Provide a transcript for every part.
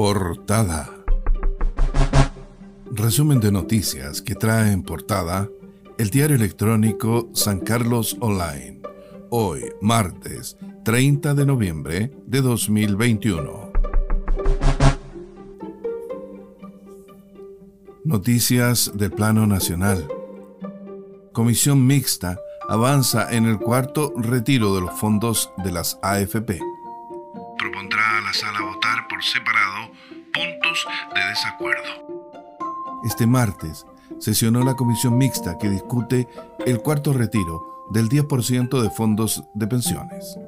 Portada. Resumen de noticias que trae en portada el diario electrónico San Carlos Online. Hoy, martes 30 de noviembre de 2021. Noticias del plano nacional. Comisión mixta avanza en el cuarto retiro de los fondos de las AFP. Propondrá a la sala separado puntos de desacuerdo. Este martes sesionó la comisión mixta que discute el cuarto retiro del 10% de fondos de pensiones.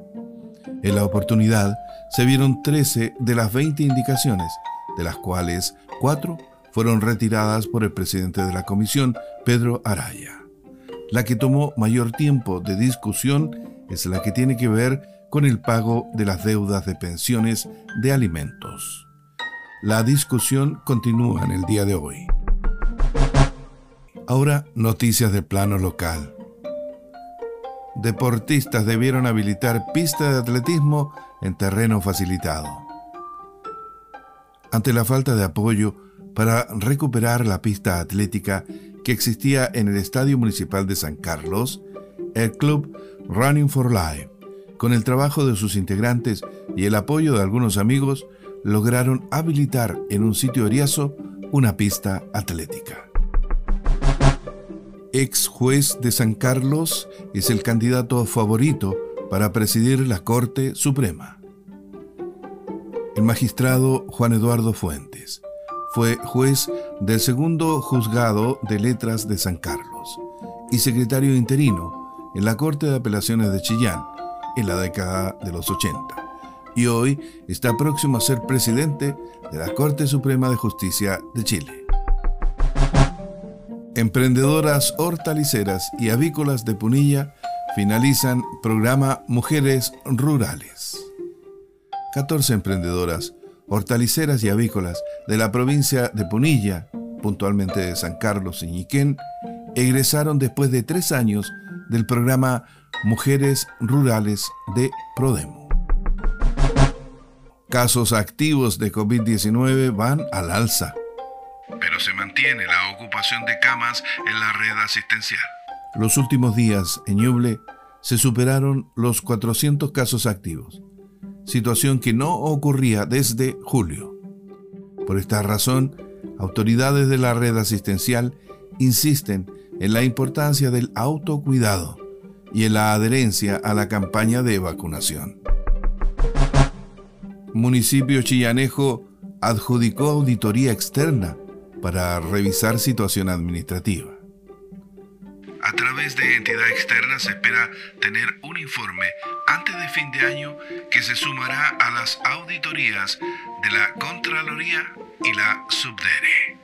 En la oportunidad se vieron 13 de las 20 indicaciones, de las cuales 4 fueron retiradas por el presidente de la comisión, Pedro Araya. La que tomó mayor tiempo de discusión es la que tiene que ver con el pago de las deudas de pensiones de alimentos. La discusión continúa en el día de hoy. Ahora, noticias de plano local. Deportistas debieron habilitar pista de atletismo en terreno facilitado. Ante la falta de apoyo para recuperar la pista atlética que existía en el Estadio Municipal de San Carlos, el club Running for Life, con el trabajo de sus integrantes y el apoyo de algunos amigos, lograron habilitar en un sitio oriazo una pista atlética. Ex juez de San Carlos es el candidato favorito para presidir la Corte Suprema. El magistrado Juan Eduardo Fuentes fue juez del segundo juzgado de letras de San Carlos y secretario interino en la Corte de Apelaciones de Chillán en la década de los 80 y hoy está próximo a ser presidente de la Corte Suprema de Justicia de Chile. Emprendedoras hortaliceras y avícolas de Punilla finalizan programa Mujeres Rurales. 14 emprendedoras hortaliceras y avícolas de la provincia de Punilla, puntualmente de San Carlos y Ñiquén, egresaron después de tres años del programa Mujeres Rurales de Prodemo. Casos activos de COVID-19 van al alza, pero se mantiene la ocupación de camas en la red asistencial. Los últimos días en Ñuble se superaron los 400 casos activos situación que no ocurría desde julio. Por esta razón, autoridades de la red asistencial insisten en la importancia del autocuidado y en la adherencia a la campaña de vacunación. Municipio Chillanejo adjudicó auditoría externa para revisar situación administrativa. A través de entidad externa se espera tener un informe antes de fin de año que se sumará a las auditorías de la Contraloría y la Subdere.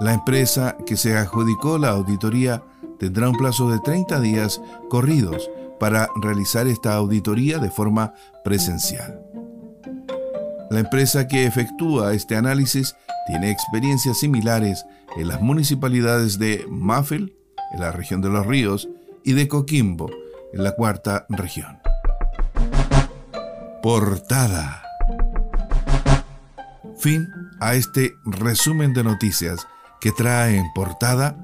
La empresa que se adjudicó la auditoría tendrá un plazo de 30 días corridos para realizar esta auditoría de forma presencial. La empresa que efectúa este análisis tiene experiencias similares en las municipalidades de Mafel, en la región de los ríos, y de Coquimbo, en la cuarta región. Portada. Fin a este resumen de noticias que trae en portada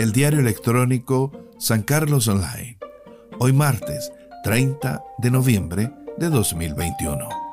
el diario electrónico San Carlos Online, hoy martes 30 de noviembre de 2021.